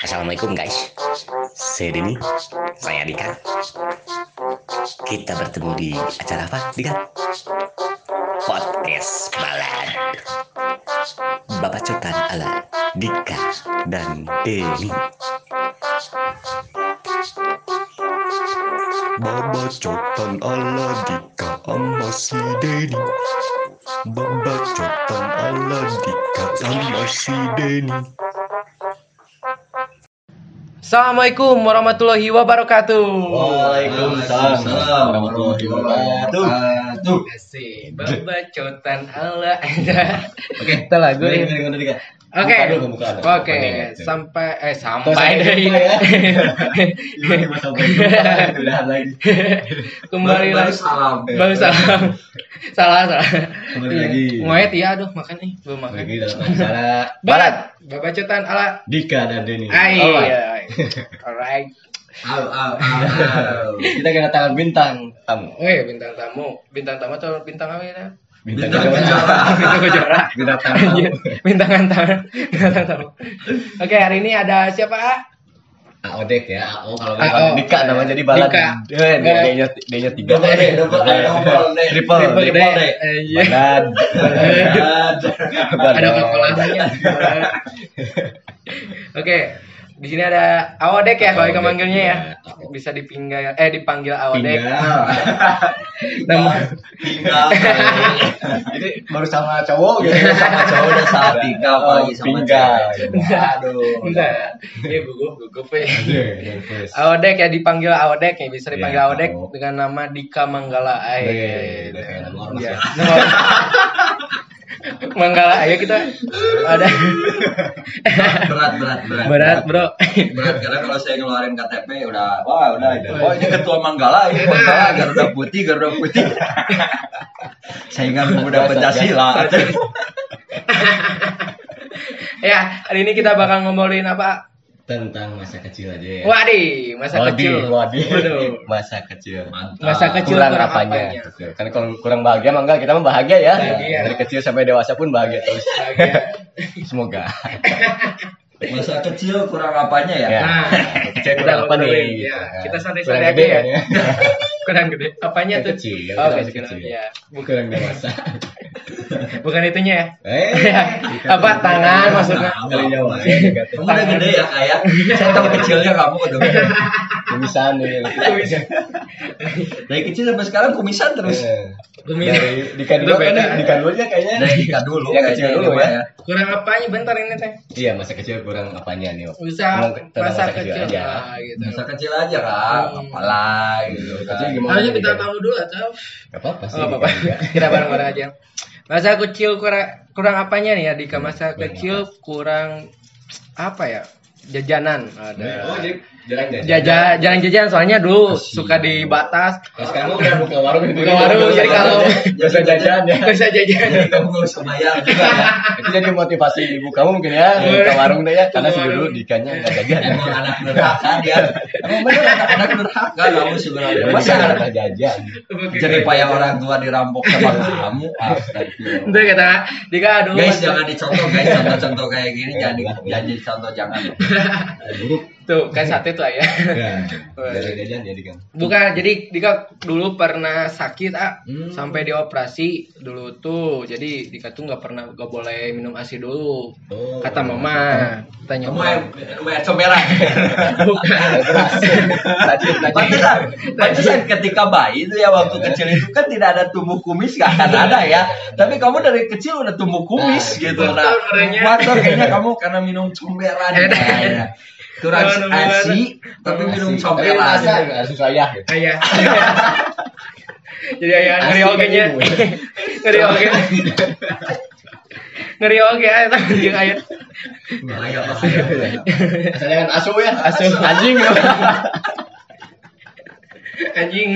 Assalamualaikum guys. Saya Denny. Saya Dika. Kita bertemu di acara apa Dika? Podcast Balad. Babacotan ala Dika dan Denny. Babacotan ala Dika sama si Denny. Babacotan ala Dika sama si Denny Assalamualaikum warahmatullahi wabarakatuh. Waalaikumsalam warahmatullahi wabarakatuh. Asik, babacotan ala Oke, kita lagu Gue nih. Oke, oke, sampai eh sampai Sampai dari ya. Lagi. kembali lagi. salam. Baru salam. salah salah. Kembali lagi. Ngoyet ya, aduh makan nih, belum makan. Lagi dalam acara Barat, babacotan ala Dika dan Denny. Ai. Alright. Au, au, au. Kita kedatangan bintang tamu. Oh iya, bintang tamu. Bintang tamu atau bintang apa ya? Bintang Bintang kejora. Bintang tamu. Anjir, bintang antar bintang tamu oke hari ini ada siapa ah? Aodek ya, AO kalau nggak Dika namanya jadi balad. Dika. Eh, D-nya D-nya tiga. Double D, double D. Triple, Triple triple D. Eh, iya. Balad. ada kalkulasinya oke di sini ada Awodek ya kalau manggilnya ya iya. bisa dipinggal eh dipanggil Awodek Tinggal. nama Tinggal. Ini baru sama cowok gitu. Sama cowok udah saat tinggal apalagi sama Tinggal. cewek. Aduh. enggak ya gugup gugup ya Aduh, nervous. Awodek ya dipanggil Awodek ya bisa dipanggil Iya, Awodek dengan nama Dika Manggala nama ormas Iya. Manggala ayo kita ada Berat, berat, berat. berat bro. Berat karena kalau saya ngeluarin KTP udah wah udah oh ini ketua Manggala ini Manggala Garuda Putih Garuda Putih. Saingan pemuda Pancasila. ya hari ini kita bakal ngomongin apa? Tentang masa kecil aja ya. Wadi masa Wadi, kecil. wadi. Waduh. Masa kecil. Mantap. Masa kecil kurang kurang apanya? apanya? Kan kalau kurang bahagia mah enggak, kita mah bahagia ya. Bahagia. Dari kecil sampai dewasa pun bahagia terus. Bahagia. Semoga. Masa kecil kurang apanya ya? Ya. Nah, Kecil kita kurang apa nih? gitu ya. kan. Kita santai-santai aja ya. kan ya. kurang gede. Apanya Yang tuh? kecil, Oh, kecil. kecil. Ya. Kurang dewasa. Bukan itunya ya. Eh, apa tangan maksudnya? Kali Jawa. Kamu udah gede ya kayak saya tahu kecilnya kamu udah Kumisan nih. dari kecil sampai sekarang kumisan terus Eh, Kumis. Dari Dika Itu dulu kan beda. nih, Dika dulu aja kayaknya. dari dulu Yang kecil dulu ya. Kurang apanya bentar ini teh? Iya, masa kecil kurang apanya nih? Bisa tentang masa kecil aja. gitu. masa kecil aja kan apalah gitu Kecil kan gimana? Harusnya nih, kita tahu dulu atau Gak apa-apa sih. Oh, apa-apa. Kita bareng-bareng aja. Masa kecil kurang kurang apanya nih ya Dika? Masa kecil kurang apa ya? Jajanan ada. Oh, jadi jarang jajan. Jajan, jarang jajan soalnya dulu Kasian. suka di batas. Nah, sekarang udah buka warung gitu. Buka warung, jadi kalau- biasa jajan ya. Bisa jajan. kamu gak usah bayar juga ya Itu jadi motivasi ibu kamu mungkin ya buka warung deh ya karena sih dulu warung. dikanya nggak jajan. emang anak durhaka dia emang bener anak-anak durhaka kamu sebenarnya masa Masa anak nggak jajan? jadi payah orang tua dirampok sama kamu Itu kata Dika aduh. guys jangan dicontoh guys contoh-contoh kayak gini jadi jadi contoh jangan Buruk. Tuh kan sate tuh ya. Ya. Jarang jajan jadi kan. Bukan, jadi Dika dulu pernah sakit ah Hmm. sampai dioperasi dulu tuh. Jadi Dika tuh nggak pernah nggak boleh minum asi dulu. Oh. Kata mama, tanya kamu mama. yang minum air merah Bukan. Pantesan, pantesan ketika bayi itu ya waktu kecil itu kan tidak ada tumbuh kumis gak akan ada ya. Tapi kamu dari kecil udah tumbuh kumis Nah, gitu. Nah, kayaknya kamu karena minum comberan Enak. kayaknya. Kurang asi tapi minum Asik. Tapi comberan. rasa harus saya gitu. Ayah. Jadi ayah ngeri Asik oke nya. Ngeri oke. Ngeri oke ayah jeung ayah. Bahaya bahaya. Asalnya kan asu ya, asu anjing. Anjing.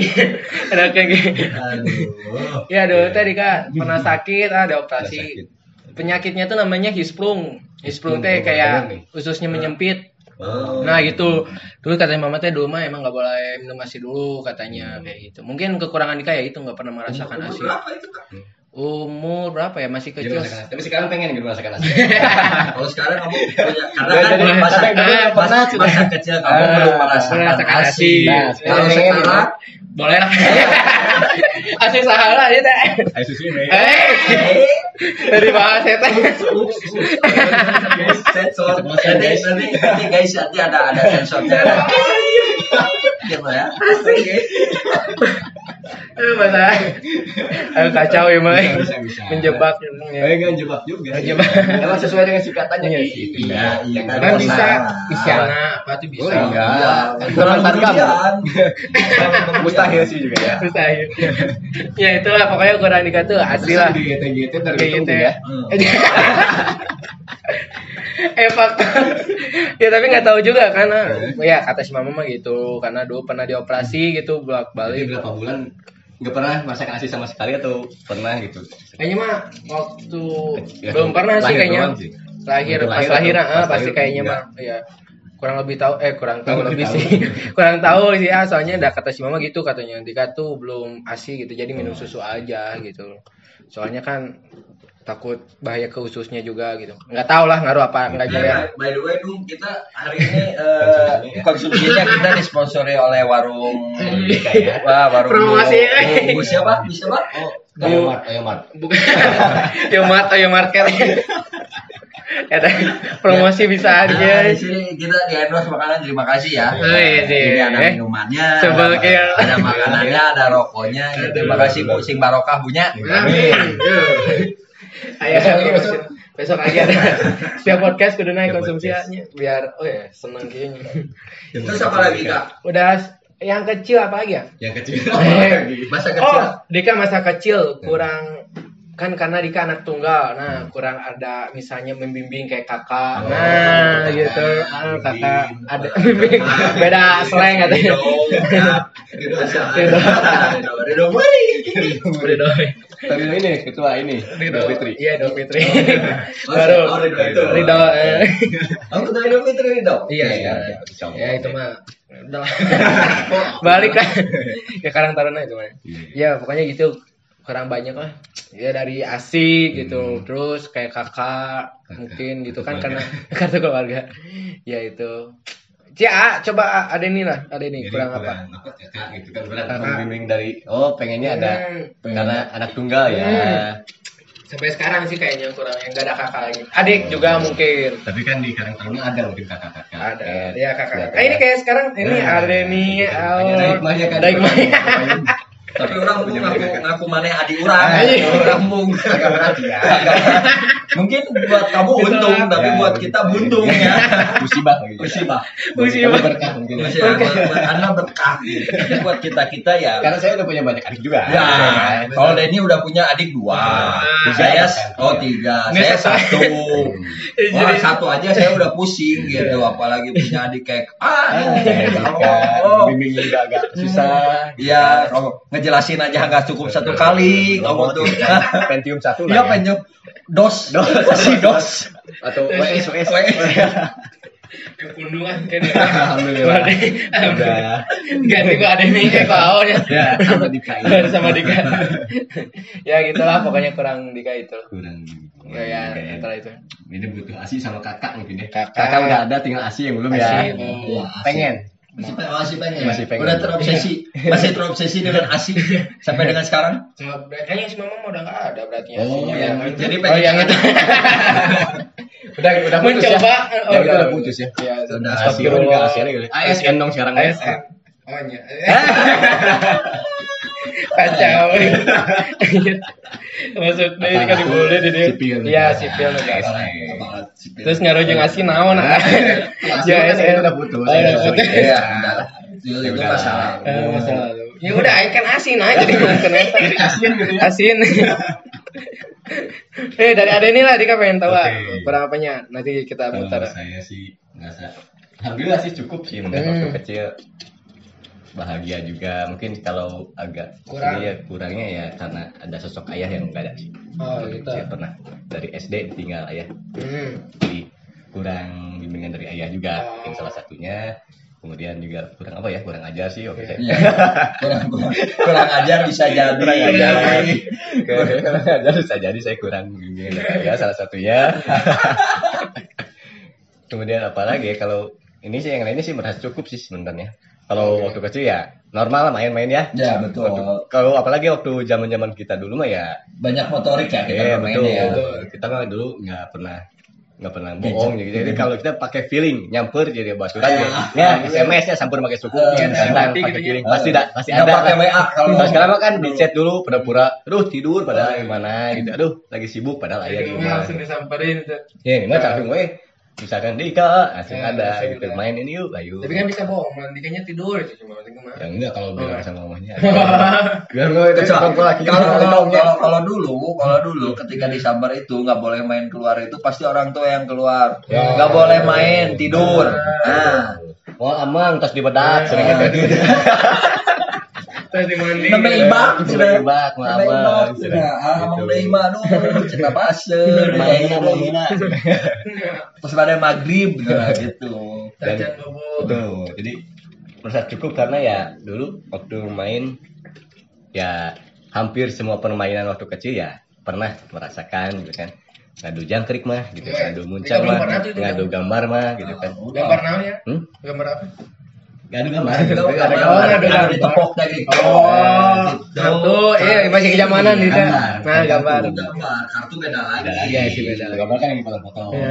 Ada kayak gitu. Aduh. Ya dulu tadi Kak pernah sakit ah, ada operasi. Penyakitnya tuh namanya hisprung. Hisprung teh Hisprung, kayak ususnya menyempit. Oh. Nah gitu. Dulu katanya mama teh dulu mah emang nggak boleh minum asi dulu katanya kayak gitu. Mungkin kekurangan Dika ya itu nggak pernah merasakan asi. Berapa itu Kak? Umur berapa ya masih kecil nasi. Tapi sekarang pengen gitu masakan nasi. Kalau sekarang kamu punya karena kan jadi- masa, pernah masa, sudah. masa kecil kamu Ah, belum merasakan nasi. Nah, Kalau pengen sekarang boleh lah asli sahara ya teh Ayo susu ini. eh dari bahas ya teh guys, sensor. Nanti guys, nanti ada ada sensornya. Gitu ya. Eh, bahasa Ayo kacau ya mah Bisa, bisa. menjebak Eh, enggak jebak juga. Menjebak. Emang sesuai dengan singkatannya Iya, gitu. Iya, iya. kan bisa isyana apa tuh bisa Oh, iya. Iya. Kamu. kamu. Mustahil sih juga ya. mustahil ya itulah pokoknya kurang nikah tuh asli lah Di GT-GT dari kayak gitu itu ya eh fakta ya tapi nggak tahu juga karena ya kata si mama mah gitu karena dulu pernah dioperasi gitu bolak Jadi balik berapa bulan nggak pernah masak nasi sama sekali atau pernah gitu? kayaknya mah waktu Ya, belum pernah sih lahir kayaknya sih. lahir Waktu pas lahir lahir ah, pas pasti lahir kayaknya enggak? mah ya kurang lebih tahu eh kurang tahu Kurang lebih tahu. sih kurang tahu sih ya soalnya udah kata si mama gitu katanya Dika tuh belum asi gitu jadi minum susu aja gitu soalnya kan takut bahaya ke ususnya juga gitu nggak tahu lah ngaruh apa nggak ya Nah, by the way, Dung, kita hari ini eh, konsumsinya kita disponsori oleh warung Wah, warung Promosi. Bu, Bu siapa? Bu siapa? Oh, Ayo Mart, ayo Mart. bukan yo mart yo market ada promosi bisa Nah, aja di sini kita di endorse makanan terima kasih ya. Oh, iya sih. Ini ada Eh, minumannya, sebagai- ada, ada makanannya, ada rokoknya. Ya, terima kasih Bu Sing Barokah punya. Amin. Ayo besok, besok lagi ada setiap podcast kudu naik konsumsinya biar oh ya seneng kayaknya. Terus apa lagi kak? Udah yang kecil apa lagi ya? Yang kecil. Masa kecil. Oh, Dika masa kecil kurang kan karena Dika anak tunggal. Nah, kurang ada misalnya membimbing kayak kakak. Oh, Nah, kakak. gitu. Ah, kakak ada membimbing. Beda slang katanya. Ridho, Ridho. Ridho, Ridho, Ridho. Ridho. Tadi ini ketua ini. Ridho Fitri. Iya, Ridho Fitri. Oh, Baru oh. Ridho. eh. Aku tuh Ridho Fitri Ridho. Iya, Iya, iya. iya. Ya itu mah. Balik lah. Ya Karang Taruna itu mah. Ya pokoknya gitu kurang banyak lah. Ya dari asik gitu. Terus kayak kakak mungkin gitu kan karena kartu keluarga. Ya itu. Cia, coba ada ini lah, ada ini Jadi kurang apa? apa kakak gitu kan Kakak. membimbing dari oh pengennya ada Hmm. karena anak tunggal ya. Hmm. Sampai sekarang sih kayaknya kurang yang gak ada kakak lagi. Adik juga mungkin. Tapi kan di Karang Taruna ada mungkin kakak-kakak. Ada, ya kakak. Nah, ini ya. kayak sekarang ini Nah, ada nih. Ada oh, hikmahnya kan. Ada hikmahnya. Tapi orang tuh ngaku ngaku mana adik orang. Iya. Orang mung. Mungkin buat kamu untung, tapi Ya, buat kita buntung ya. musibah gitu. Musibah. Musibah. Tapi berkah mungkin. Musibah anda berkah. Buat kita kita ya. Karena saya udah punya banyak adik juga. Ya, kalau Denny udah punya adik dua, Ah. saya oh tiga, saya satu. Wah satu aja saya udah pusing gitu, apalagi punya adik kayak ah, Eh, oh, oh. bimbingnya agak susah. Iya, kalau ngejelasin aja nggak cukup satu kali, kamu tuh. Pentium satu Iya lah. ya. penyo dos, dos, si dos. Atau WS WS. Yang pundungan kan ya. Alhamdulillah. Udah. Ganti gua ada nih kayak kau ya. Ya, sama Dika. Sama Dika. ya gitulah pokoknya kurang Dika itu. Kurang. Ya ya antara itu. Ini butuh asi sama kakak mungkin ya. Kakak. Kakak udah ada, tinggal asi yang belum ya. Asi, oh. Pengen. Masih, pe- masih pengen. Masih pengen. Udah terobsesi, masih terobsesi dengan asi sampai dengan sekarang. Cuma kayaknya si mama udah nggak ada berarti ya. Oh, Asinya. yang- Yang- jadi oh pengen- yang itu. Udah udah putus Mencoba. ya. Oh, Ya, udah, udah putus ya. Ya, Sudah, Asi astagfirullah. juga ASN gitu. ASN dong sekarang. ASN. Oh iya. Kacau. Maksudnya ini kan dibully di dia. Sipil. Iya, sipil negara. Terus ngarujung ngasih naon ah. Ya, ASN udah putus. Udah Ya. Iya, itu udah. masalah. Masalah. Ya udah, aing kan asin aja jadi ternyata. Asin gitu ya. Asin. eh dari ada ini lah Dika pengen tahu ah, Oke. kurang apanya nanti kita putar. saya sih ngerasa alhamdulillah sih cukup sih mungkin Hmm. waktu kecil bahagia juga mungkin kalau agak Kurang. ya kurangnya ya karena ada sosok ayah yang enggak ada sih Oh, gitu. kecil pernah dari SD ditinggal ayah Hmm. jadi kurang bimbingan dari ayah juga Oh. mungkin salah satunya kemudian juga kurang apa ya kurang ajar sih oke saya Iya. kurang, kurang, kurang ajar bisa jadi kurang ajar kurang ajar bisa jadi saya kurang gini ya salah satunya kemudian apalagi ya kalau ini sih yang lainnya sih merasa cukup sih sebenarnya kalau waktu kecil ya normal lah main-main ya ya betul Waktu- kalau apalagi waktu zaman zaman kita dulu mah ya banyak motorik ya kita Iya bermain betul. ya Kita mah dulu nggak pernah nggak pernah bohong gitu. Jadi kalau kita pakai feeling nyamper jadi baturan ya. Ya SMS nya campur pakai suku, Iya, iya, pakai iya. feeling pasti da, pasti Nggak ada. pakai kan. WA kalau sekarang mah kan di chat dulu pura-pura, aduh tidur padahal gimana gitu. Aduh lagi sibuk padahal ayah di Ini rumah. langsung disamperin tuh. Ya ini mah langsung gue misalkan Dika langsung Ya, ada langsung gitu ada. main ini yuk ayo. Tapi kan bisa bohong, nanti kayaknya tidur itu cuma ke mana. Ya enggak kalau bilang sama mamanya. Biar gue itu kalau kalau kalau kalau dulu kalau dulu ketika disambar itu nggak boleh main keluar itu pasti orang tua yang keluar Ya. nggak boleh main tidur nah Oh amang tas sering Ah. gitu. Terus di mandi. Namanya ibak Sudah ibak mah Namanya abang. ibak sudah ah mau beli ibak dulu cerita baser Mainnya mina. terus pada maghrib gitu Cacan bobo. Betul. Jadi merasa cukup karena ya dulu waktu main ya hampir semua permainan waktu kecil ya pernah merasakan gitu kan. Ngadu jangkrik mah gitu, Iya. ngadu muncul belum mah, ngadu kan. gambar mah gitu kan. Gambar namanya? Hmm? Gambar apa? Ngadu gambar. Itu Tapi ada gambar, gambar. ada ada gambar. ditepok dari Oh, kartu, iya masih kejamanan gitu. Nah, gambar. gambar kartu beda lagi Iya sih, beda. Gambar kan yang foto-foto. Ya.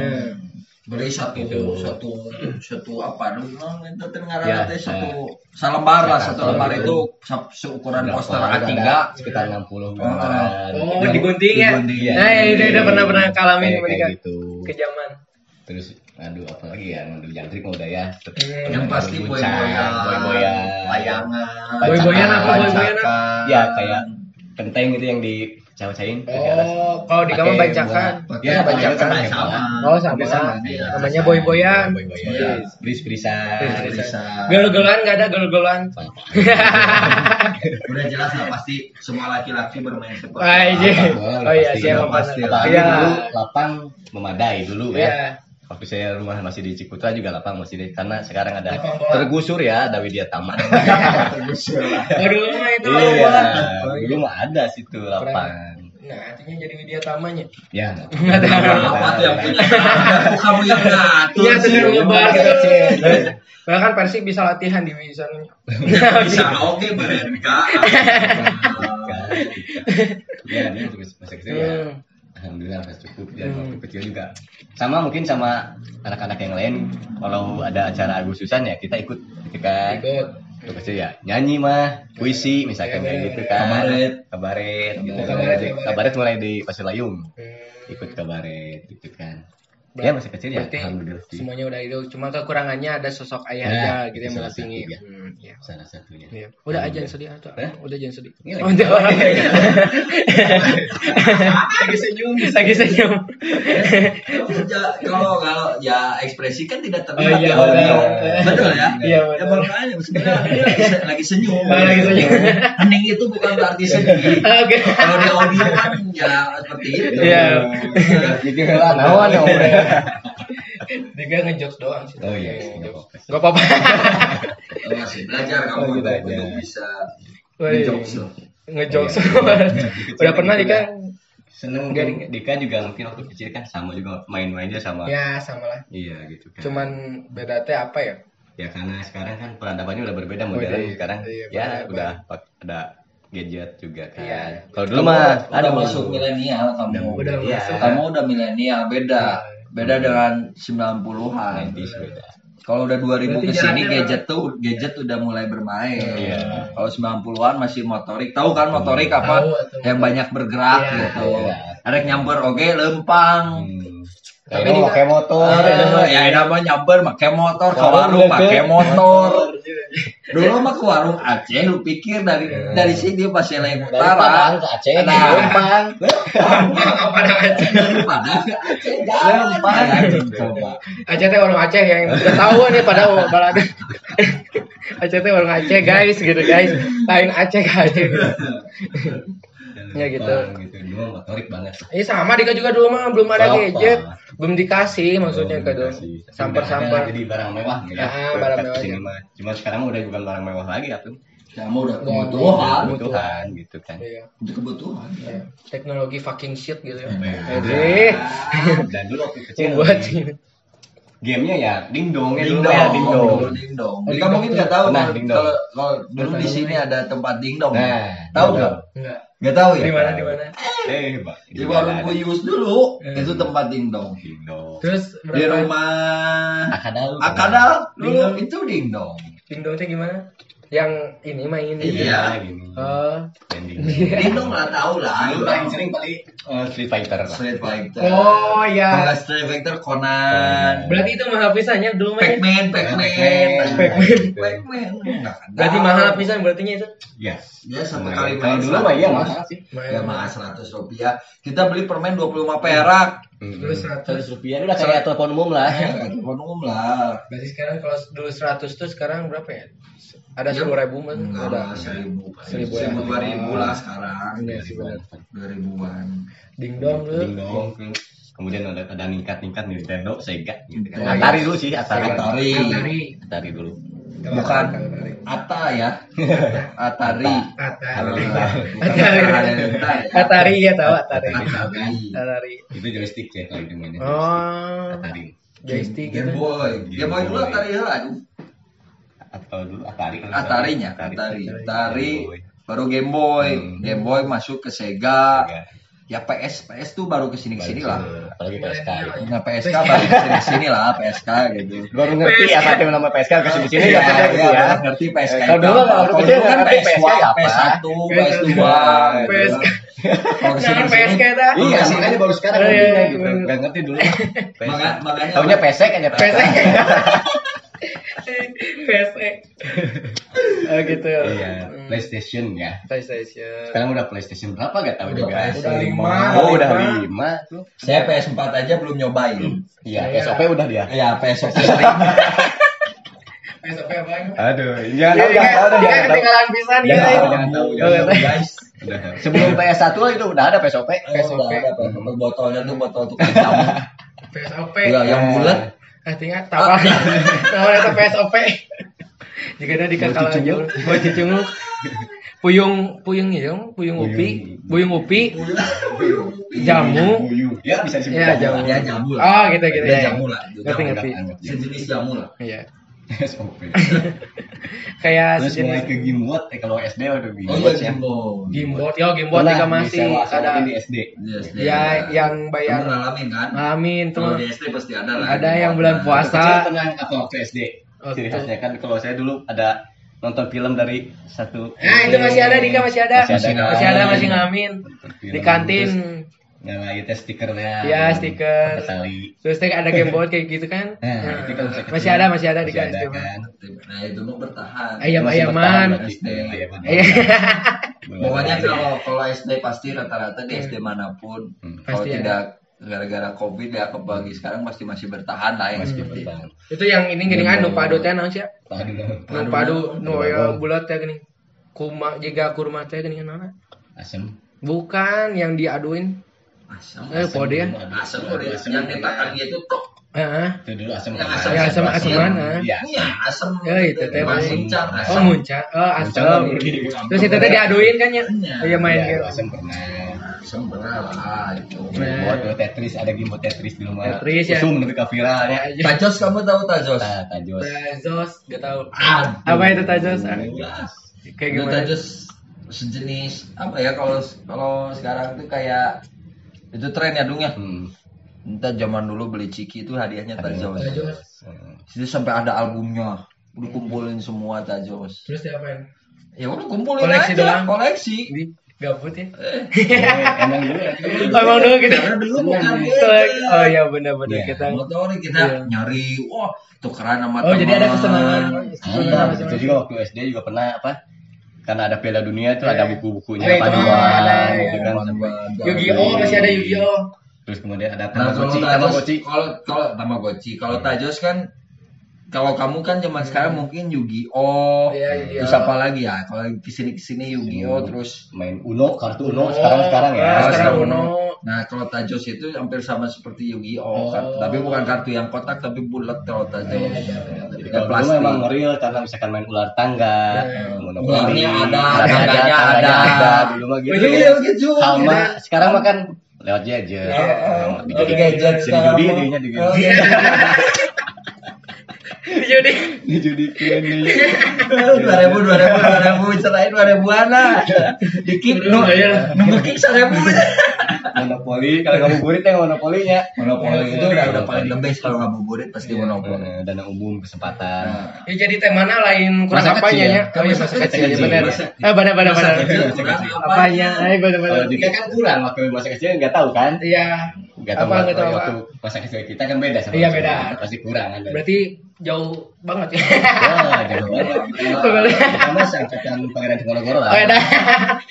beli satu Gitu. satu satu apa dulu itu teh ngaranna Ya, teh ya. satu salembar lah satu lembar itu se- seukuran poster Ada A3 sekitar 60 gambaran. Oh, digunting ya? Digunting, iya. Nah, ya, udah, udah pernah pernah kalamin mereka. gitu. Kejaman. Terus aduh apa lagi ya ngadu jangkrik mah udah ya. Hmm. yang pasti Ngadu boy-boyan buncang, boy-boyan. layangan Boy-boyan apa, bancakan. boy-boyan apa? Ya kayak kenteng gitu yang dicawacain Oh, kalau di kamar bancakan. Ya, bancakan. sama. Oh, sama. Iya, Namanya boy-boyan. Boy-boyan. Iya. Bris-brisan. Bisa. Gel-gelan nggak ada gel-gelan. udah jelas lah pasti semua laki-laki bermain sepak Ah, iya. Bola, Oh iya, pasti. siapa pasti. Iya. dulu lapang memadai dulu Iya. ya. Waktu saya rumah masih di Ciputra juga lapang masih di karena sekarang ada tergusur ya ada Widya Taman. Oh, dulu mah itu iya, dulu mah ada situ lapang. Nah, artinya jadi Widya Tamanya. Ya, Nggak ada. apa tuh yang punya Aku kamu yang ngatur Iya, sudah ngebahas. Bahkan Persib bisa latihan di sana. bisa oke bereka ya ini untuk masa kecil ya. Alhamdulillah sudah cukup dan Hmm. waktu kecil juga. Sama mungkin sama anak-anak yang lain kalau ada acara Agustusan ya kita ikut gitu kan. Ikut. Waktu kecil ya nyanyi mah puisi misalkan Ya, kayak ya, gitu ya. kan. Kabaret. Kabaret gitu. Kabaret, kabaret. Kabaret mulai di Pasir Layung. Hmm. Ikut kabaret gitu kan. Berarti- Ya masih kecil ya alhamdulillah semuanya udah itu. Cuma kekurangannya ada sosok ayah Nah, gitu itu yang mendampingi. satu, ya. Hmm, iya. Salah satunya. Iya. Udah aja yang sedih atau Hah? udah jangan sedih. Ini Oh, lagi. udah. lagi senyum, lagi senyum. Ya, kalau kalau ya ekspresi kan tidak Oh, terlihat iya, di audio. benar. betul ya Iya, ya makanya sebenarnya dia lagi, se- lagi senyum Oh, lagi senyum. hening itu bukan berarti sedih Oke. kalau di audio kan ya seperti itu Iya. Jadi lah naon ya. Dia ngejokes doang sih. Oh iya, Ngejokes. nggak apa-apa. Oh, masih belajar kamu Oh, belajar. untuk bisa ngejokes. Ngejokes. Iya. Udah pernah Dika? Seneng Garing. Dika juga mungkin waktu kecil kan sama juga main-mainnya sama. Ya, sama lah. Iya gitu kan. Cuman beda teh apa ya? ya karena sekarang kan peradabannya udah berbeda Oh, modern iya. sekarang Iya, ya udah ada gadget juga kan. Iya. Kalau dulu mah aduh, masuk milenial kamu Udah Iya. masuk. kamu udah milenial beda beda dengan 90-an 90s beda. kalau udah 2000 Berarti ke sini gadget tuh gadget udah mulai bermain Iya. kalau 90-an masih motorik tahu kan motorik apa Tahu, yang banyak bergerak Iya. gitu Iya. ada yang nyamber oke lempang Hmm. Tapi Dika- pakai motor. Ah, ya ini mah nyamber pakai motor ke Warung pakai motor dulu mah ke warung Aceh lu pikir dari dari sini masih lain Dari Padang utara ke Aceh, Nah. Lempang. dari Padang ke Aceh Lempang. Aceh teh warung Aceh yang udah tahu nih pada balada. Aceh teh warung Aceh guys gitu guys. Lain Aceh ke Aceh. Gitu. Ya, gitu. Gampang gitu. Dulu motorik banget. Iya sama Dika juga dulu mah belum ada gadget, belum dikasih maksudnya ke dong. dikasih. Samper-samper. Udah Jadi barang mewah gitu. Ah, barang mewah mah. Cuma sekarang udah bukan barang mewah lagi ya tuh. Kamu udah Ya, kebutuhan. Kebutuhan gitu kan. Iya. Itu kebutuhan. Iya. Teknologi fucking shit gitu ya. Jadi Dan dulu waktu kecil membuat gamenya ya dingdong ya dulu Dingdong, ya dingdong. dulu dingdong. Oh, Dika dingdong mungkin tuh. nggak tahu Nah, kalau- dulu di sini ada tempat dingdong. Nah, tahu nggak? Enggak. Nggak tahu ya? Di mana di mana? Eh, Pak. Di warung Buyus dulu Eh. itu tempat dingdong. Dingdong. Terus Di berapa? rumah Akadal. Akadal dulu Dingdong. itu dingdong. Dingdong teh gimana? Yang ini main ini. Iya. gini. Oh. Dingdong. Dingdong lah tahu lah. Dulu paling sering paling eh, Street Fighter. Street Fighter. Oh Kalau ya. nggak Street Fighter Conan. Berarti itu mahal pisannya dulu main. Pac-Man, Pac-Man, Pac-Man. Pac-Man. Nggak ada. Berarti mahal pisan berartinya itu. Ya. Ya satu Nah, kali kalau main dulu mah iya 100. mahal sih. Ya mahal 100 rupiah. Kita beli permen 25 perak. Terus 100. rupiah udah kayak telepon umum lah. Telepon umum lah. Berarti sekarang kalau dulu 100 tuh sekarang berapa ya? Ada Ya, 10 ribu mas? Enggak Ada. seribu. Seribu ya. Seribu, dua ribu lah sekarang. Iya sih benar. Dua ribuan. Dingdong tuh. Dingdong. Kemudian ada ada ningkat-ningkat Nintendo, Sega gitu kan. Oh, iya. Atari dulu sih, Atari. Atari. Atari. Atari dulu. Bukan. Atari. Ata ya. Atari. Atari. Atari. Atari ya tahu Atari. Atari. Atari. Itu joystick ya kalau itu mainnya. Oh. Atari. Joystick Game gitu. Boy. Game Boy dulu Atari ya aduh. Atau dulu Atari kan. Atarinya, Atari. Atari. Game Boy. Baru Game Boy. Hmm. Game Boy masuk ke Sega. Sega. Ya PS, PS tuh baru ke sini ke sini lah. Apalagi PSK. ya. Nah PSK baru ke sini ke sini lah PSK gitu. Baru ngerti apa itu nama PSK ke sini sini Iya, ya gitu iya, ya. baru ngerti PSK. Kalau dulu kalau dulu kan nggak ngerti PS1, PSK apa. PS1, PS2. PSK. Kalau ke sini Jangan ke sini. PSK dah. Iya, makanya baru sekarang Oh, iya, iya, gitu. Enggak ngerti dulu. Maka- makanya Taunya pesek aja PSK. PSK. Oh gitu. Iya. PlayStation ya. PlayStation. Sekarang udah PlayStation berapa gak tahu Udah juga. Udah lima. Oh, udah lima. lima tuh. saya PS4 aja belum nyobain. Iya, PSOP udah dia. Ya PS4 sering. PSP apa? Aduh, jangan Iya, tahu, jangan tahu, iya, jangan tahu. ketinggalan pisan Jangan ya. tahu, jangan tahu, Oh, jangan tahu. iya. Guys, Udah. Sebelum PS1 itu udah ada PSOP. PS udah ada PS4 botolnya tuh botol untuk jamu. PSOP. Iya, yang bulat. Artinya tawa. Tawa itu PSOP. Jika ada di kakak jauh, buat cicunguk. Puyung, puyung ya, puyung upi, puyung upi, jamu. Ya bisa disebut Iya, jamu. jamu. Ya jamu lah. Oh, gitu gitu Ya, ya. jamu lah. Ngerti ngerti. Sejenis jamu lah. Iya. PSOP. Kayak Terus mulai sejenis ke Gimbot, eh kalau SD udah Oh Gimbot iya, ya. gimbot, yo gimbot Pernah juga masih ada. di SD. Yes, Ya, yang Kamu bayar. ngalamin kan? Amin Kalau tuh. di SD pasti ada lah. Ada yang bulan Nah, puasa. Kecil pernah apa waktu SD? Oh, Ciri khasnya kan kalau saya dulu ada nonton film dari satu Nah, itu masih ada Dika masih ada. Masih ada. Masih ada masih ngamin di kantin. Nyalain teh stikernya. Ya, stiker. Terus teh ada game board kayak gitu kan. Nah, Nah, itu kan masih ada, masih ada di Masih kantin. ada kan. Nah, itu mau bertahan. Ayam Masih ayaman. SD. Ayaman. Iya. Pokoknya kalau kalau SD pasti rata-rata di SD mana pun Hmm. kalau Pasti ada. tidak gara-gara covid ya kebagi sekarang pasti masih bertahan lah ya Masih seperti bertahan. Itu yang ini gini kan nu padu teh naon sih? Padu. Nu padu nu ya bulat teh gini. Kuma jika kurma teh gini kan Asam. Bukan yang diaduin. Asam Eh, pode ya. asam kode yang ditekan gitu tok Heeh. Itu dulu asam. Yang apa? asam Ya asam asaman ah. Iya. iya asam Ya itu teh cat Oh asam muncak. Oh asam. Muncak. Terus itu teh diaduin kan ya. Iya. Iya main gitu. asam pernah. asam benar lah itu Nah. Buat Tetris ada game Tetris di rumah. Tetris, ya. Usum tapi viral ya. tajos kamu tahu tajos Nah, tajos. Tajos, gak tahu. Apa itu tajos? Ah. Kayak Itu gimana? tajos sejenis apa ya kalau kalau sekarang itu kayak itu tren ya dung ya Hmm. Entah zaman dulu beli ciki itu hadiahnya tajos Tajos. Hmm. itu sampai ada albumnya udah kumpulin semua tajos Terus diapain? ya udah kumpulin Koleksi aja doang? koleksi Di gabut ya? Eh, Emang dulu ya. Oh, emang dulu gitu. Karena dulu bukan Kolek- Oh iya benar-benar Iya. kita. motor kita Iya. nyari wah tukeran sama Oh jadi ada teman. kesenangan. Ada, itu juga waktu SD juga pernah apa? Karena ada Piala Dunia itu ada Iya. buku-bukunya itu paduan gitu iya. kan. Yu-Gi-Oh masih ada Yu-Gi-Oh. Terus kemudian ada Nah, kalau Tamagotchi, tajos, Tamagotchi. kalau kalau tamagotchi, kalau tajos kan kalau kamu kan zaman sekarang mungkin Yu-Gi-Oh, Iya, Yu-Gi-Oh. terus apa lagi ya? Kalau ke sini ke sini Yu-Gi-Oh, terus main Uno, kartu Uno sekarang sekarang ya. Ah, sekarang sekarang Uno. Nah, kalau Tajos itu hampir sama seperti Yu-Gi-Oh, Oh. tapi bukan kartu yang kotak tapi bulat kalau Tajos. Iya, iya, Jadi Ya, kalau dulu memang real karena misalkan main ular tangga, Iya. monopoli, Ularnya ada, tangganya tangganya ada. dulu mah gitu. Iya, gitu. Sama sekarang mah kan lewat gadget. Oh, oh, jadi gadget Jadi judi dirinya di Oh, judi. Jadi Di judi kini. dua ribu dua ribu dua ribu selain dua ribuan lah dikit nu nunggu kick seribu Monopoli, kalau ngabuburit ya monopolinya. monopoli itu udah udah paling the best kalau ngabuburit pasti monopoli Dana umum kesempatan. Ya jadi temanya lain kurang kecil. ya? Oh iya masa kecil ya benar. Eh benar benar benar. Apanya? Eh benar benar. Kan kurang waktu masa kecil nggak tahu kan? Iya. Nggak tahu Apa nggak tahu waktu masa kecil kita kan beda sama Iya, beda. Pasti kurang kan. Berarti jauh banget ya. Wah, jauh banget. Kita mah seangkatan Pangeran Diponegoro lah. Oh ya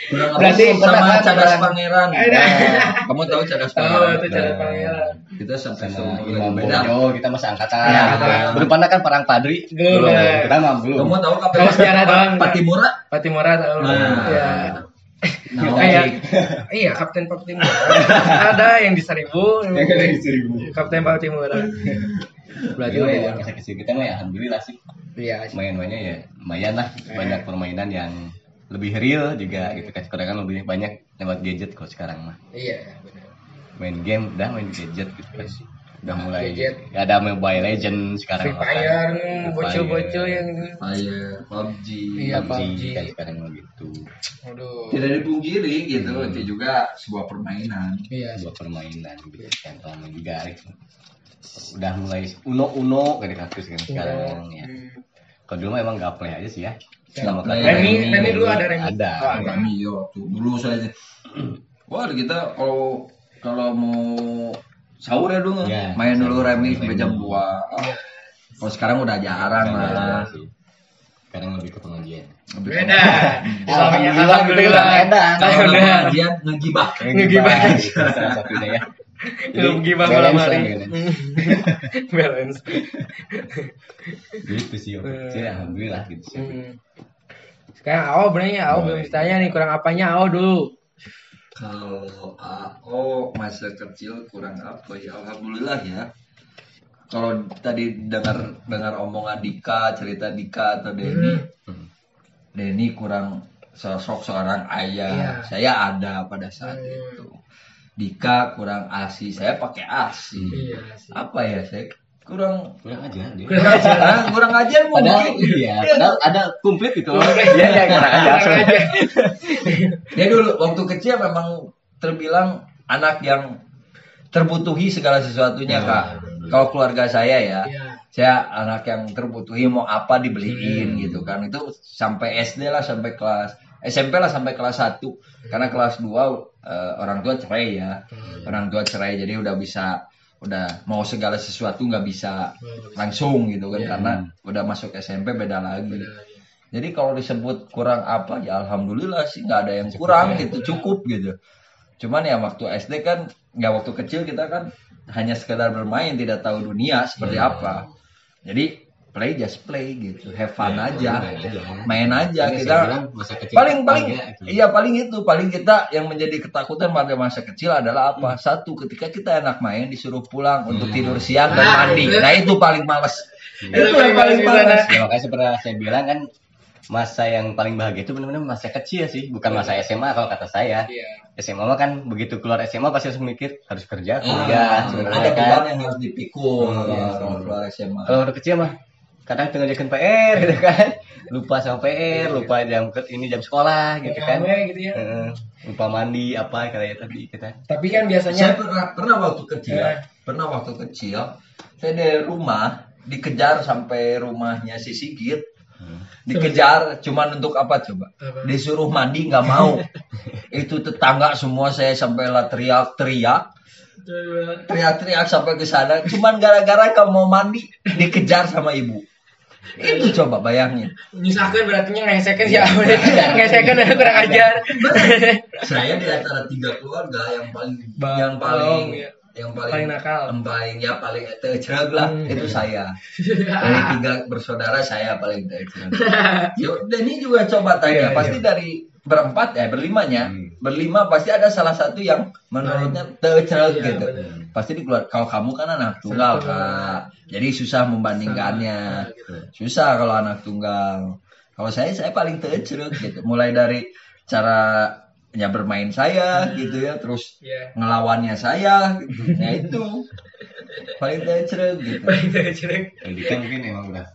kurang Berarti sama cadas pangeran Eh, dah. Nah, kamu tahu cadas Tahu pangeran itu cara Nah. pangeran. kita sampai sama sama Imam beda Bojo kita masa angkatan. Iya, angkatan. Belum pernah kan perang padri? Belum. Kita mah belum. kamu tahu kapan sejarah doang. Patimura Patimura tahu. Nah. Ya. Nah, Kayak iya Kapten Patimura. Ada yang di seribu. Yang ada di seribu. Kapten Patimura. Berarti udah ya, ya. kecil kita mah ya alhamdulillah sih. Iya. Main-mainnya ya lumayan lah. Banyak permainan yang lebih real juga gitu kan. Sekarang kan lebih banyak lewat gadget kok sekarang mah. Iya benar. Main game udah main gadget gitu kan. Udah mulai Gadget. ya ada Mobile Legend sekarang Free. Fire, bocil-bocil yang Fire, PUBG, Iya, PUBG PUBG. kan sekarang gitu. Aduh. tidak dipungkiri gitu itu juga sebuah permainan Iya. Sebuah permainan gitu kan. Lama juga gitu. Udah mulai uno-uno kayak kasus kan sekarang ya. Hmm. Kalau dulu mah emang gaple aja sih ya. Gaple. Selama Remi- Remi dulu ada Remi. Ada. Oh, ada. kami yo tuh dulu saya wah kita kalau kalau mau sahur ya dulu Ya, main dulu remi sampai jam. 2 kalau sekarang udah jarang lah sih. Sekarang lebih ke pengajian. Lebih Beda. Islaminya Alhamdulillah, alhamdulillah. gitu, edan. kalau Udah. nggak pengajian ngegibah Ngegibah. Satunya ya. Belum malam hari. balance. Balance. Gitu sih waktu kecil, alhamdulillah gitu sih. Hmm. Sekarang Ao benernya Ao belum ditanya nih kurang apanya Ao dulu. Kalau AO masa kecil kurang apa? Ya alhamdulillah ya. Kalau tadi dengar dengar omongan Dika cerita Dika atau Denny. Hmm. Denny kurang sosok seorang ayah. Iya. saya ada pada saat Hmm. itu. Dika kurang asi. Saya pakai asi. Iya sih. apa ya saya kurang Kurang aja dia. Kurang aja. Ah, kurang ajar Padahal mungkin iya, padahal ada komplit gitu. Iya, iya, kurang aja. Kurang aja. Dia dulu waktu kecil memang terbilang anak yang terbutuhi segala sesuatunya Hmm. kak. Kalau keluarga saya ya, Iya. saya anak yang terbutuhi mau apa dibeliin gitu kan. Itu sampai SD lah sampai kelas SMP lah sampai kelas 1 karena kelas 2 eh, orang tua cerai ya. Orang tua cerai jadi udah bisa udah mau segala sesuatu nggak bisa langsung gitu kan Iya. karena udah masuk SMP beda lagi. Jadi kalau disebut kurang apa ya alhamdulillah sih nggak ada yang kurang gitu cukup gitu. Cuman ya waktu SD kan nggak waktu kecil kita kan hanya sekedar bermain tidak tahu dunia seperti apa. Jadi play just play gitu, have fun Ya, aja, main aja. main aja kita. bilang masa kecil Paling paling gitu. iya paling itu paling kita yang menjadi ketakutan pada masa kecil adalah apa? Satu ketika kita enak main disuruh pulang untuk tidur siang dan mandi. Nah itu paling males. Iya. Itu yang paling males. Ya makanya seperti saya bilang kan masa yang paling bahagia itu benar-benar masa kecil sih, bukan masa SMA kalau kata saya. Iya. SMA mah kan begitu keluar SMA pasti harus mikir harus kerja, Ah, kuliah, ada kan. yang harus dipikul Hmm. ya, kalau keluar SMA. Kalau udah kecil mah kadang ngerjakan PR gitu kan. Lupa sama PR, lupa jam ini jam sekolah gitu kan. Rame gitu ya. Heeh. lupa mandi apa kayak tadi kita. Tapi kan Saya biasanya pernah pernah waktu kecil, Eh. pernah waktu kecil, saya dari rumah dikejar sampai rumahnya si Sigit, dikejar cuman untuk apa coba? Disuruh mandi nggak mau. Itu tetangga semua saya sampai lah teriak-teriak, teriak-teriak sampai ke sana, cuman gara-gara kamu mau mandi dikejar sama ibu. Itu coba bayangin. nyusahkan berarti ngesekan sih Ao. Ngesekan udah kurang ajar. Saya di antara tiga keluarga yang paling Bang, yang paling iya. yang paling Paling nakal. yang paling ya paling tercerag lah Hmm. itu saya dari tiga bersaudara saya paling tercerag Yo, Denny juga coba tanya Iya, pasti dari berempat ya berlimanya Hmm. berlima pasti ada salah satu yang menurutnya tercerag Iya, gitu. Pasti dikeluar kalau kamu kan anak tunggal kak. Jadi susah membandingkannya. Susah. Kalau anak tunggal. Kalau saya saya paling tercerag gitu. Mulai dari cara ya bermain saya gitu ya terus Iya. ngelawannya saya gitu. ya itu. Paling tercerag gitu. Pendidikan mungkin emang udah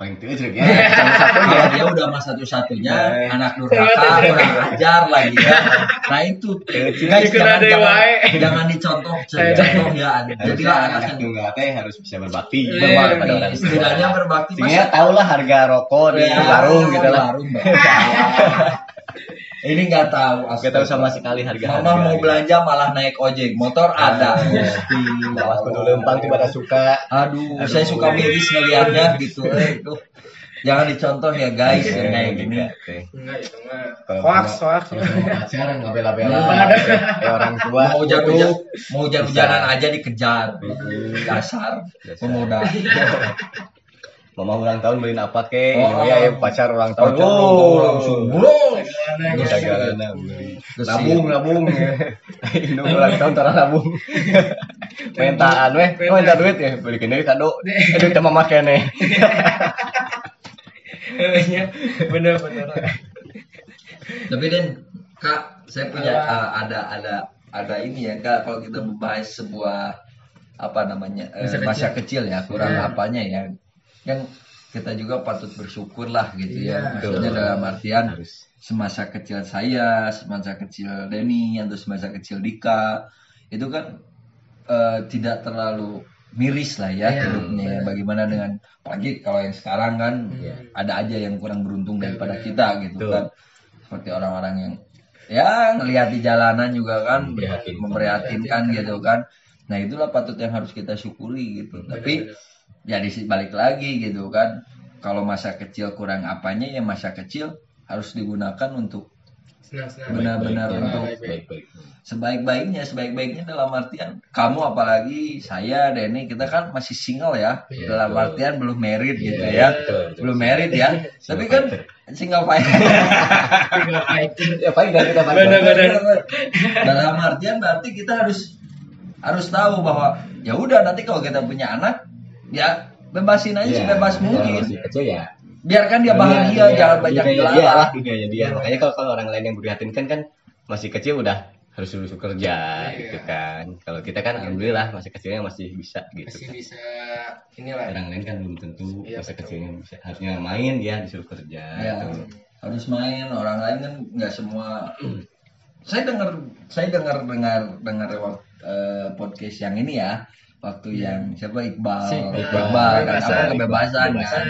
paling terjadi ya salah satunya dia udah mas satu-satunya Nah. anak durhaka kurang ajar lagi ya nah itu guys jangan jangan, wae. jangan dicontoh contoh ya jadilah anak anak yang tunggal teh harus bisa berbakti Iya, pada iya. orang tua. setidaknya berbakti Sehingga tau lah harga rokok di Ya, warung gitu lah. ini nggak tahu Gak tahu sama sekali harga Mama mau belanja malah naik ojek motor ada Gusti. Awas kudu lempang tiba suka Aduh, saya suka miris ngelihatnya gitu. Eh, tuh. Jangan dicontoh ya guys, yang kayak gini. Enggak itu mah hoax hoax. Pacaran nggak ada. Kayak orang tua Mau hujan-hujan, mau hujan-hujanan aja dikejar. Dasar pemuda. Mama ulang tahun beliin apa kek Oh, ya, ya pacar ulang tahun Pacar ulang tahun langsung. Bro. Beli. Gesit. nabung nabung Ini ulang tahun tara nabung mentaan weh oh minta duit ya belikin duit kado Eh, duit sama mama kene Iya, bener-bener. Tapi Den, Kak, saya punya uh, ada ada ada ini ya Kak, kalau kita membahas sebuah apa namanya eh, Masa masa, kecil. ya kurang Iya. apanya ya kan kita juga patut bersyukur lah gitu Iya, ya maksudnya betul. dalam artian Harus. semasa kecil saya semasa kecil Denny atau semasa kecil Dika itu kan eh, tidak terlalu miris lah ya Iya, hidupnya ya. bagaimana dengan apalagi kalau yang sekarang kan Iya. ada aja yang kurang beruntung Iya, daripada benar. kita gitu Betul. kan seperti orang-orang yang ya ngelihat di jalanan juga kan Memprihatinkan. memprihatinkan gitu kan nah itulah patut yang harus kita syukuri gitu tapi ya di balik lagi gitu kan. Kalau masa kecil kurang apanya ya masa kecil harus digunakan untuk benar-benar untuk Baik-baik. sebaik-baiknya sebaik-baiknya dalam artian kamu apalagi saya Denny kita kan masih single ya. Iya, dalam betul. artian belum married gitu Iya, ya. betul, betul. belum married ya. Tapi kan single fighter. Ya paling kita dalam artian berarti kita harus harus tahu bahwa ya udah nanti kalau kita punya anak ya bebasin aja Iya, sebebas kalau mungkin. kecil ya. Biarkan dia Dunia- bahagia dunia- jangan banyak dunianya dia lah. dunianya dia makanya kalau kalau orang lain yang prihatinkan kan masih kecil udah harus dulu kerja Iya. gitu kan. Kalau kita kan alhamdulillah masih kecilnya masih bisa gitu Masih kan. bisa inilah. orang lain kan belum tentu Iya, masa betul. kecilnya bisa. Harusnya main dia disuruh kerja ya gitu. harus main orang lain kan nggak semua. Saya dengar saya dengar dengar dengar eh, podcast yang ini ya waktu yang siapa Iqbal Si Iqbal, Iqbal. kan apa Kebebasan. kebebasan kan Kebebasan.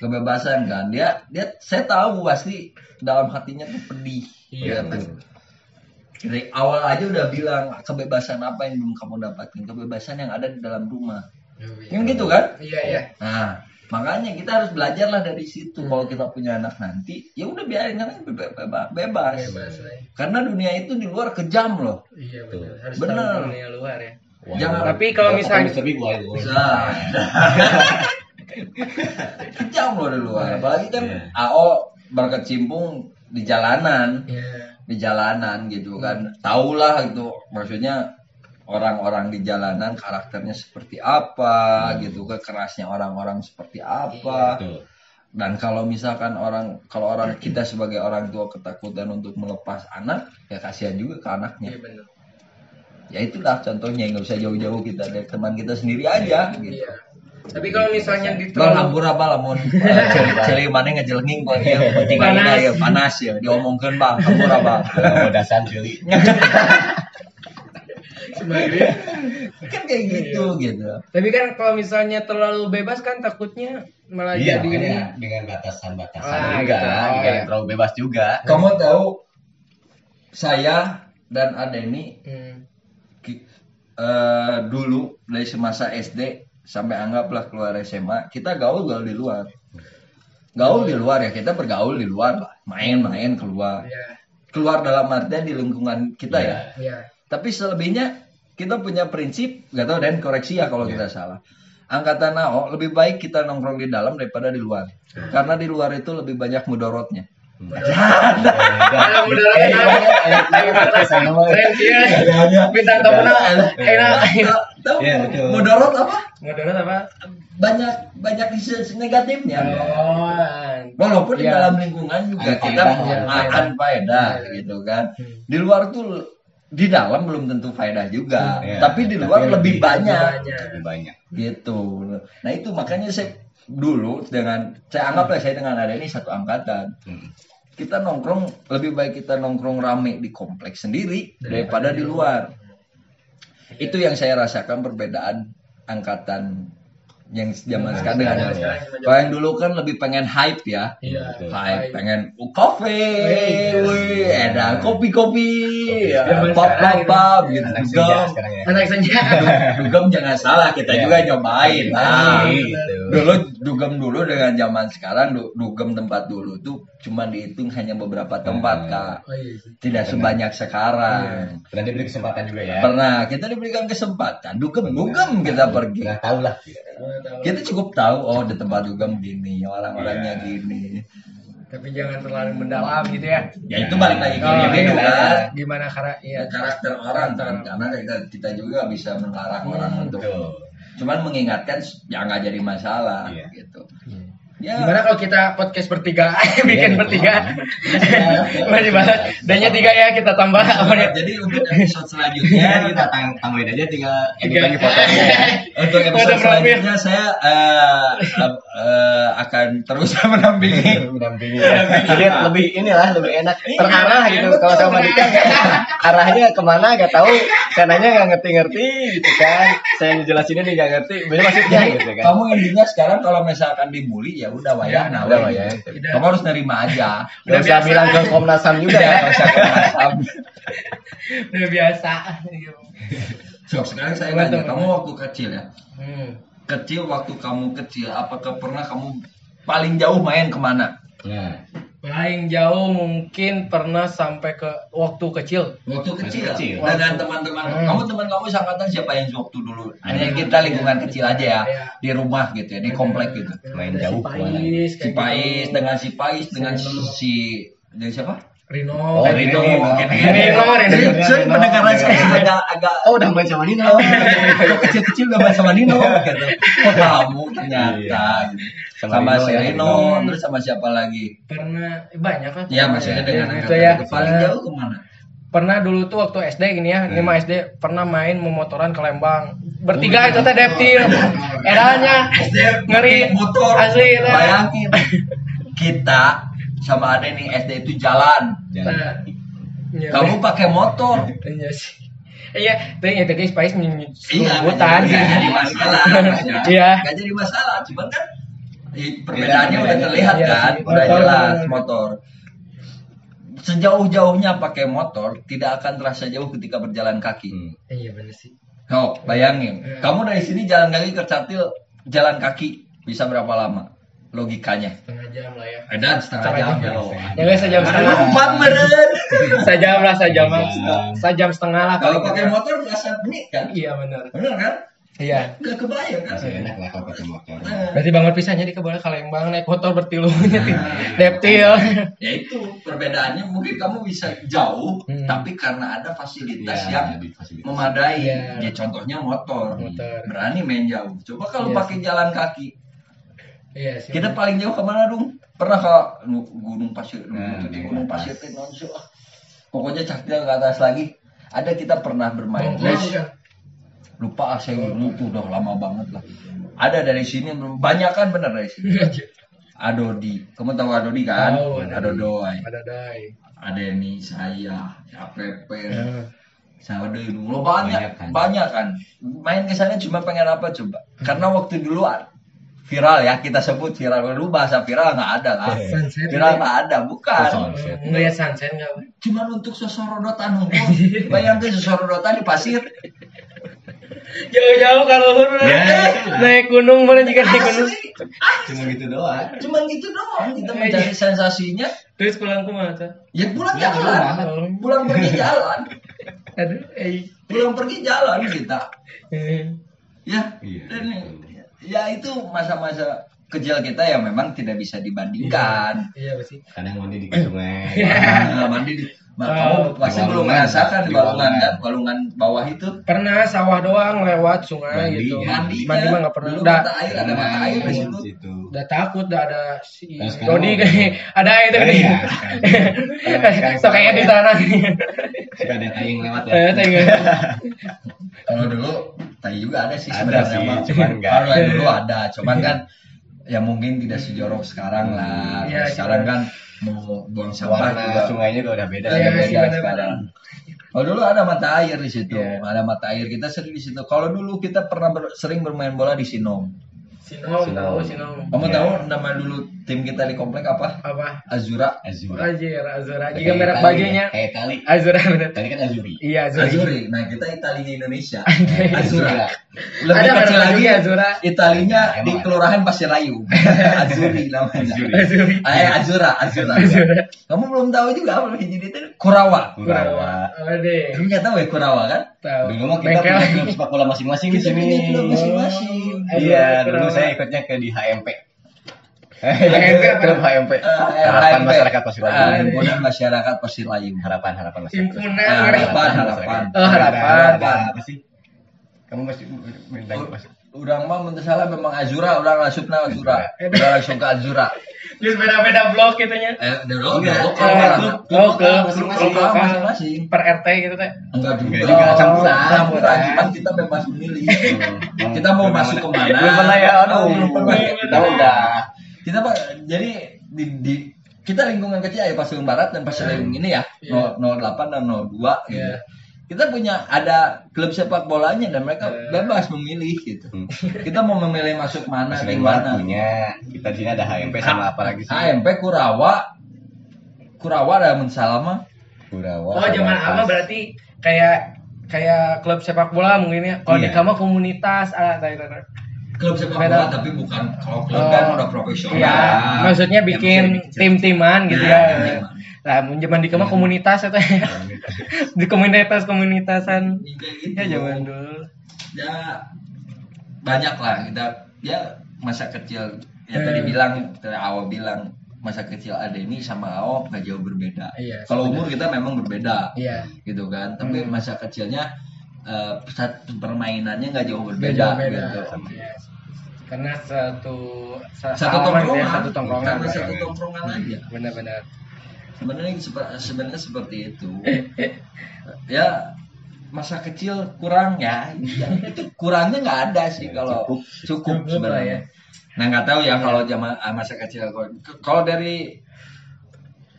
kebebasan kan dia dia saya tahu pasti dalam hatinya tuh pedih Iya, Ya, tuh. dari awal aja udah bilang kebebasan apa yang belum kamu dapatkan kebebasan yang ada di dalam rumah yang gitu kan Iya, iya. Nah, makanya kita harus belajar lah dari situ. Kalau kita punya anak nanti, ya udah biarin aja bebas, bebas, bebas. Bebas lah. Karena dunia itu di luar kejam loh. Iya, benar. Harus Bener. dunia luar ya. Jangan-. Tapi kalau misalnya- Mr. Big wild world. Nah. kejam loh di luar. Apalagi kan Iya. AO berkecimpung di jalanan, Iya. di jalanan gitu kan. Tahulah itu maksudnya orang-orang di jalanan karakternya seperti apa gitu kan kerasnya orang-orang seperti apa Betul. Dan kalau misalkan orang kalau orang kita sebagai orang tua ketakutan untuk melepas anak, ya kasihan juga ke anaknya. Iya, benar. Ya itulah contohnya nggak usah jauh-jauh kita dari teman kita sendiri aja gitu. Iya. Tapi kalau misalnya di Bal hampura bal lamun celi mana ngejelenging kok ya penting Panas. panas. ya panas ya diomongkeun bang hampura bang. Bodasan cili. Sebagai- kan kayak gitu gitu. Tapi kan kalau misalnya terlalu bebas kan takutnya malah Iya, jadi ini. dengan batasan-batasan Ah, juga, gitu. Oh, ya. terlalu bebas juga. Kamu tahu saya dan Adeni Hmm. Eh, dulu dari semasa SD sampai anggaplah keluar SMA kita gaul gaul di luar gaul di luar ya kita bergaul di luar lah main-main keluar Iya. keluar dalam artian di lingkungan kita ya Iya. tapi selebihnya kita punya prinsip, gak tahu dan koreksi ya kalau kita salah. Angkatan AO lebih baik kita nongkrong di dalam daripada di luar. Karena di luar itu lebih banyak mudorotnya. Mudarat ya. Bintang enak. Tahu Iya, apa? Mudarat apa? Banyak banyak sisi negatifnya. Oh. Walaupun di Iya. dalam lingkungan juga Ada kita makan faedah gitu kan. Di luar tuh di dalam belum tentu faedah juga, Iya. tapi di luar Tapi lebih lebih- banyak Lebih banyak. gitu. Nah itu makanya saya dulu dengan saya anggap lah saya dengan ada ini satu angkatan. Hmm. Kita nongkrong lebih baik kita nongkrong rame di kompleks sendiri daripada di luar. Itu yang saya rasakan perbedaan angkatan yang zaman sekarang dengan kalau yang dulu kan lebih pengen hype ya. Iya. Betul. Hype, pengen uh, kopi, wih, ada kopi-kopi, ya, Zaman pop sekarang pop gitu. Dugem, senja ya. Anak senja. dugem jangan salah, kita Iya. juga nyobain. Nah, Gitu. Dulu dugem dulu dengan zaman sekarang du- dugem tempat dulu tuh cuma dihitung hanya beberapa tempat Hmm. kak, Oh iya tidak sebanyak sekarang. Pernah diberi kesempatan juga ya. Pernah kita diberikan kesempatan dugem dugem kita pergi. Pernah tahu lah. Kita cukup tahu oh di tempat dugem gini, orang-orangnya Iya. gini. Tapi jangan terlalu mendalam gitu ya. Ya itu balik lagi ke Oh, iya. kan. Gimana karena iya. Ya, karakter orang kan karena kita, kita juga bisa mengarah orang Hmm, untuk Betul. Cuman mengingatkan ya nggak jadi masalah Iya. gitu. Iya. Ya, Gimana kalau kita podcast bertiga, bikin Iya, bertiga, masih bahas, danya tiga ya kita tambah. Ya? jadi untuk episode selanjutnya Ya, kita tang- tambahin aja Tiga. lagi fotonya. Ya. untuk episode selanjutnya saya eh, eh, akan terus mendampingi mendampingi jadi lebih inilah lebih enak. Terarah gitu kalau sama Dika. Arahnya ke mana nggak tahu. Sananya nggak ngerti-ngerti gitu kan. Saya ngejelasinnya dia nggak ngerti. Bener maksudnya gitu kan. Kamu intinya sekarang kalau misalkan dibully ya udah wayah nah udah wayah. wayah. kamu harus nerima aja nggak usah biasa. bilang ke Komnas HAM juga ya Nggak usah Komnas HAM. Udah biasa. So, sekarang saya nanya kamu waktu kecil ya Hmm. kecil waktu kamu kecil apakah pernah kamu paling jauh main ke mana nah Paling jauh mungkin pernah sampai ke waktu kecil. waktu kecil, kecil. dengan teman-teman Hmm. kamu teman kamu seangkatan siapa yang waktu dulu hanya kita lingkungan kecil aja ya Iya. di rumah gitu ya di komplek gitu Main jauh si? Pais, si kayak Pais gitu. dengan si Pais dengan si dari siapa Rino. Oh, Rino. gitu. Rino, Rino. Saya- saya pendengaran saya agak agak oh udah main sama Nino kecil-kecil gak main sama Nino gitu. Oh kamu ternyata Iya. gitu. Sama sama, Rino si ya, Rino, Rino. terus sama siapa lagi? Pernah eh, banyak kan? Ya maksudnya dengan Ya, gitu ya. itu. paling Eh, jauh ke mana? Pernah dulu tuh waktu SD gini ya, ini Hmm. mah SD pernah main memotoran ke Lembang. Bertiga itu teh deptil. Eranya ngeri motor asli itu. bayangin kita sama ada nih SD itu jalan Jangan. Nah, iya, kamu pakai motor Iya sih. Iya, tuh ya guys, Pais iya hutan. nggak jadi masalah Iya. nggak jadi masalah cuman kan i- perbedaannya udah terlihat Iya kan udah jelas motor sejauh-jauhnya pakai motor tidak akan terasa jauh ketika berjalan kaki Hmm. Iya benar sih. Oh, bayangin. Iya. Kamu dari sini jalan kaki ke Catil, jalan kaki bisa berapa lama? Logikanya. Setengah jam lah ya. Dan setengah jam. ya. Ya guys, sejam setengah. Empat meren. Sejam lah, sejam lah. Iya. Sejam setengah lah. Kalau pakai motor berasa menit kan? Iya benar. Bener kan? Iya. Gak kebayang kan? masih enak lah kalau pakai motor Nah, Berarti bangun pisahnya di kebal Kalembang naik motor bertilu nyetir deptil. ya itu perbedaannya mungkin kamu bisa jauh, Hmm. tapi karena ada fasilitas Iya, yang fasilitas. memadai. Iya. Ya contohnya motor. Motor. Berani main jauh. Coba kalau Iya pakai jalan kaki, Iya sih. Kita paling jauh ke mana dong? Pernah ke nu- Gunung Pasir, Nah, Gunung, di Gunung atas. Pasir ah. Pokoknya caktil ke atas lagi. Ada kita pernah bermain Oh, les. iya. Lupa ah, saya lupa udah lama banget lah. Ada dari sini banyak kan bener dari sini. Adodi, kamu tahu Adodi kan? Tahu. Ada dai. Ada nih saya, APP. Ya. Saya udah dulu banyak, Banyak kan? banyak kan. Main ke sana cuma pengen apa coba? Karena waktu dulu viral ya kita sebut viral dulu bahasa viral nggak ada lah. Sunset. Viral nggak ada, bukan. Sunset. Ngeliat sunset enggak? Cuma untuk sosorodotan hukum. Bayangin sosorodotan di pasir. Jauh-jauh kalau luhur Ya, naik gunung mana jika naik gunung. Cuma gitu doang Cuma gitu doang kita mencari sensasinya. Terus pulang ke mana? Ya pulang Ya, jalan. pulang. Pergi jalan. Aduh, eh. pulang pergi jalan kita ya Iya, betul. Ya itu masa-masa kecil kita yang memang tidak bisa dibandingkan. Iya pasti. kadang mandi di sungai. Nah, mandi di Oh, kamu pasti belum merasakan di balungan kan? Balungan bawah itu? Pernah sawah doang lewat sungai Mandi, gitu. mandi Mandi mah nggak pernah. Udah, mata air ada mata air di situ. udah takut udah ada si Nah, Dodi mau- kayak ada itu Iya, nih. sekarang- So kayak di sana. suka ada tayang lewat ya? Eh, kalau dulu tai juga ada sih Ada sebenarnya sih, cuman kalau dulu ada cuman kan ya mungkin tidak sejorok sekarang lah Iya, sekarang kan mau buang sampah juga sungainya udah udah beda Udah Iya, beda sih, benar-benar. sekarang. Oh dulu ada mata air di situ, Iya. ada mata air kita sering di situ. Kalau dulu kita pernah ber- sering bermain bola di Sinom. Sinom, Sinom. tahu Sinom. Kamu Iya. tahu nama dulu tim kita di komplek apa? Apa? Azura. Azura Azir, Azura. Kayak Jika merek tali, bajunya kayak tali Azura bener. tali kan Azuri Iya, Azura. Azuri. Nah kita Italinya Indonesia. Azura. Lebih Ada kecil lagi Azura. Italinya Emang di? Kelurahan Pasirayu. Azuri namanya. Azuri. Azuri. Eh, Azura, Azura. Azura. Kamu belum tahu juga apa jadi itu? Kurawa. Kurawa Ada. Kamu nggak tahu ya Kurawa kan? Tahu. dulu mah kita punya klub sepak bola masing-masing di Kita sini punya klub masing-masing. iya dulu saya ikutnya ke di HMP HMP apa? HMP Eh, harapan HMP. masyarakat Pasir Layu Himpunan Masyarakat Pasir Layu. harapan harapan masyarakat Himpunan harapan, harapan. Oh, harapan. ada apa sih kamu masih main pas Urang mah mun teu salah memang Azura, urang lasupna Azura. Urang langsung ke Azura. Terus beda-beda blok gitu nya. Eh, lokal Eh, Bang. klub- oh, klub- masing-masing. klub Lokal lokal. masing-masing. Per RT gitu teh. Enggak juga. Enggak campuran. Campuran, cuman kita bebas memilih. Kita mau masuk ke mana? belum pernah ya aduh kita udah Kita Pak, jadi di, di kita lingkungan kecil ya Pasir Barat dan Pasir Layung ini ya, Iya. 08 dan 02 gitu. Iya. Kita punya ada klub sepak bolanya dan mereka Iya. bebas memilih gitu. Hmm. Kita mau memilih masuk mana, di Barat mana. punya kita di sini ada HMP sama apa lagi sih AMP Kurawa Kurawa ada Mensalama Kurawa Oh, zaman apa berarti kayak kayak klub sepak bola mungkin ya. Kalau di Iya. kamu komunitas ah tadi tadi. Klub sepak Beda. bola tapi bukan kalau klub Oh. kan udah profesional Iya, maksudnya bikin tim-timan gitu Nah, ya. tim-timan. Nah, zaman di kamu komunitas itu ya. di komunitas komunitasan. Kayak gitu. Ya zaman dulu. ya banyak lah kita ya masa kecil ya Eh. tadi bilang tadi awal bilang masa kecil ada ini sama awal nggak jauh berbeda Iya, kalau umur kita memang berbeda Iya. gitu kan tapi Hmm. masa kecilnya eh, pusat permainannya nggak jauh Beda berbeda beda. gitu Iya. Karena satu sa- satu gitu ya, tongkrongan. satu tongkrongan. karena satu tongkrongan aja. Benar-benar. sebenarnya sebenarnya seperti itu. Ya masa kecil kurang ya, ya itu kurangnya nggak ada sih kalau cukup, Cukup sebenarnya. ya. nah nggak tahu ya kalau zaman ah, masa kecil kalau dari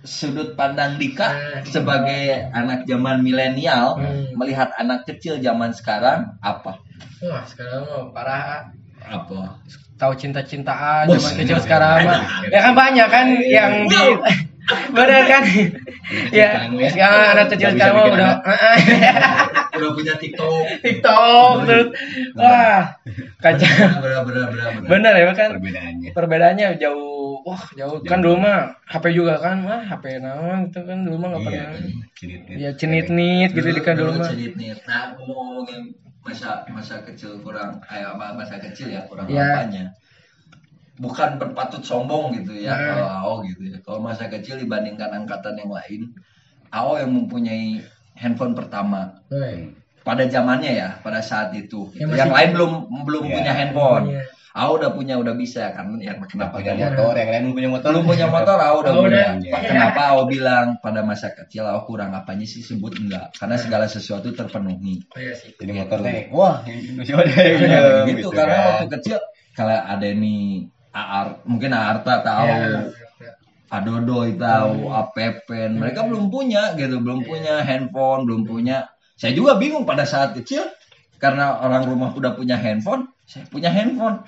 sudut pandang Dika Hmm. sebagai anak zaman milenial Hmm. melihat anak kecil zaman sekarang apa? Wah, sekarang mah parah apa? Tahu cinta-cintaan zaman kecil sekarang mah. Ya kan banyak kan yang di Bener kan? ya, sekarang anak kecil sekarang mah bikin udah udah punya TikTok. TikTok terus wah kacau. bener Bener ya kan? perbedaannya. Perbedaannya jauh wah jauh. Kan dulu mah HP juga kan? Wah HP naon gitu kan? Dulu mah nggak iya pernah. cenit Ya cenit-nit gitu di kan dulu mah. cenit. Nah, ngomong-ngomongin masa masa kecil kurang kayak apa masa kecil ya kurang Ya. apanya. Bukan berpatut sombong gitu ya Nah. kalau AO gitu ya. Kalau masa kecil dibandingkan angkatan yang lain, AO yang mempunyai handphone pertama Woi. pada zamannya ya, pada saat itu. Yang Yang, masih- lain belum belum Ya. punya handphone. Iya. AO udah punya udah bisa kan ya kenapa kan? motor yang lain punya motor Belum punya motor, AO udah Oh, punya. udah. Kenapa AO bilang pada masa kecil AO kurang apanya sih sebut enggak? Karena segala sesuatu terpenuhi. Oh iya sih. jadi motor teh wah masih ada yang Iya, minum, gitu, karena kan. waktu kecil kalau ada nih Aar, mungkin Arta tahu, Iya. Adodo tahu, Apepen, mereka belum punya gitu, belum punya handphone, belum punya. Saya juga bingung pada saat kecil karena orang rumah udah punya handphone, saya punya handphone.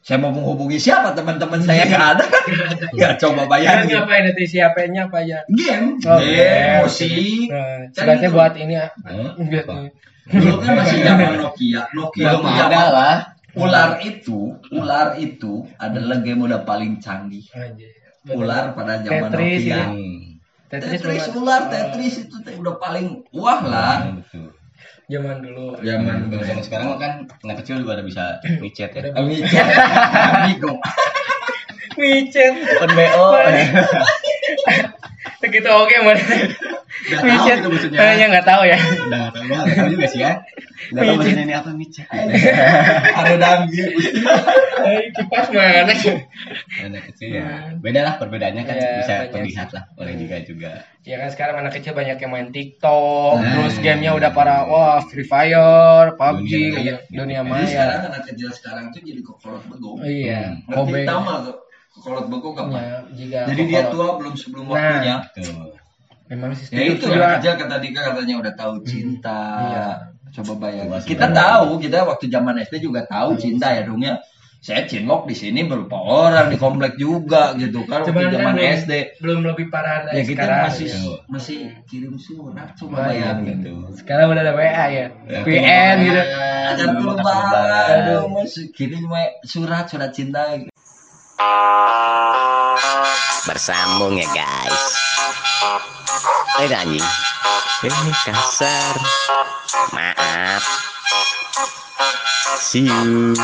Saya mau menghubungi siapa teman-teman saya nggak ada kan? Ya coba Kan bayangin. ngapain nanti si HP-nya apa aja? Game, Oh, game, game. musik. Nah, gitu. buat ini ya. Apa? Dulu kan masih zaman Nokia, Nokia belum ada lah Ular itu, ular itu adalah game udah paling canggih. Ular pada zaman Tetris Nokia. ya. Hmm. Tetris Tetris ular, Tetris itu udah paling wah lah. betul zaman dulu. Zaman kalau zaman sekarang kan anak kecil juga udah bisa micet ya. Amiga, Amigo. micet. Open BO. gitu oke mana Nggak tahu micet gitu maksudnya. hanya nggak tahu ya udah nggak tahu nggak tahu juga sih ya nggak tahu Micet. maksudnya ini apa micet Ada damgi. Eh, kipas mana sih anak kecil ya beda lah perbedaannya kan Iya, bisa terlihat lah oleh juga juga ya kan sekarang anak kecil banyak yang main TikTok Nah. terus gamenya udah para wah Free Fire PUBG Dunia maya. gitu. dunia Jadi maya sekarang anak kecil sekarang tuh jadi kokolot begong. iya Kobe tahu nggak tuh kokolot begong apa? Ya, jika Jadi dia tua belum sebelum Nah. waktunya. tuh memang sih Ya itu juga. anak kecil kata Dika katanya udah tahu cinta. Iya. Coba bayangin. Kita tahu, kita waktu zaman SD juga tahu cinta ya dongnya. Saya cinlok di sini berupa orang di komplek juga gitu kan waktu Cuman kan zaman belum- SD. belum lebih parah dari Ya kita sekarang masih gitu. masih kirim surat coba Banyak bayangin. gitu sekarang udah ada WA ya Ya, VN gitu banget. lebaran. Aduh, masih kirim surat surat cinta bersambung ya guys. Eh anjing eh kasar. Maaf. See you.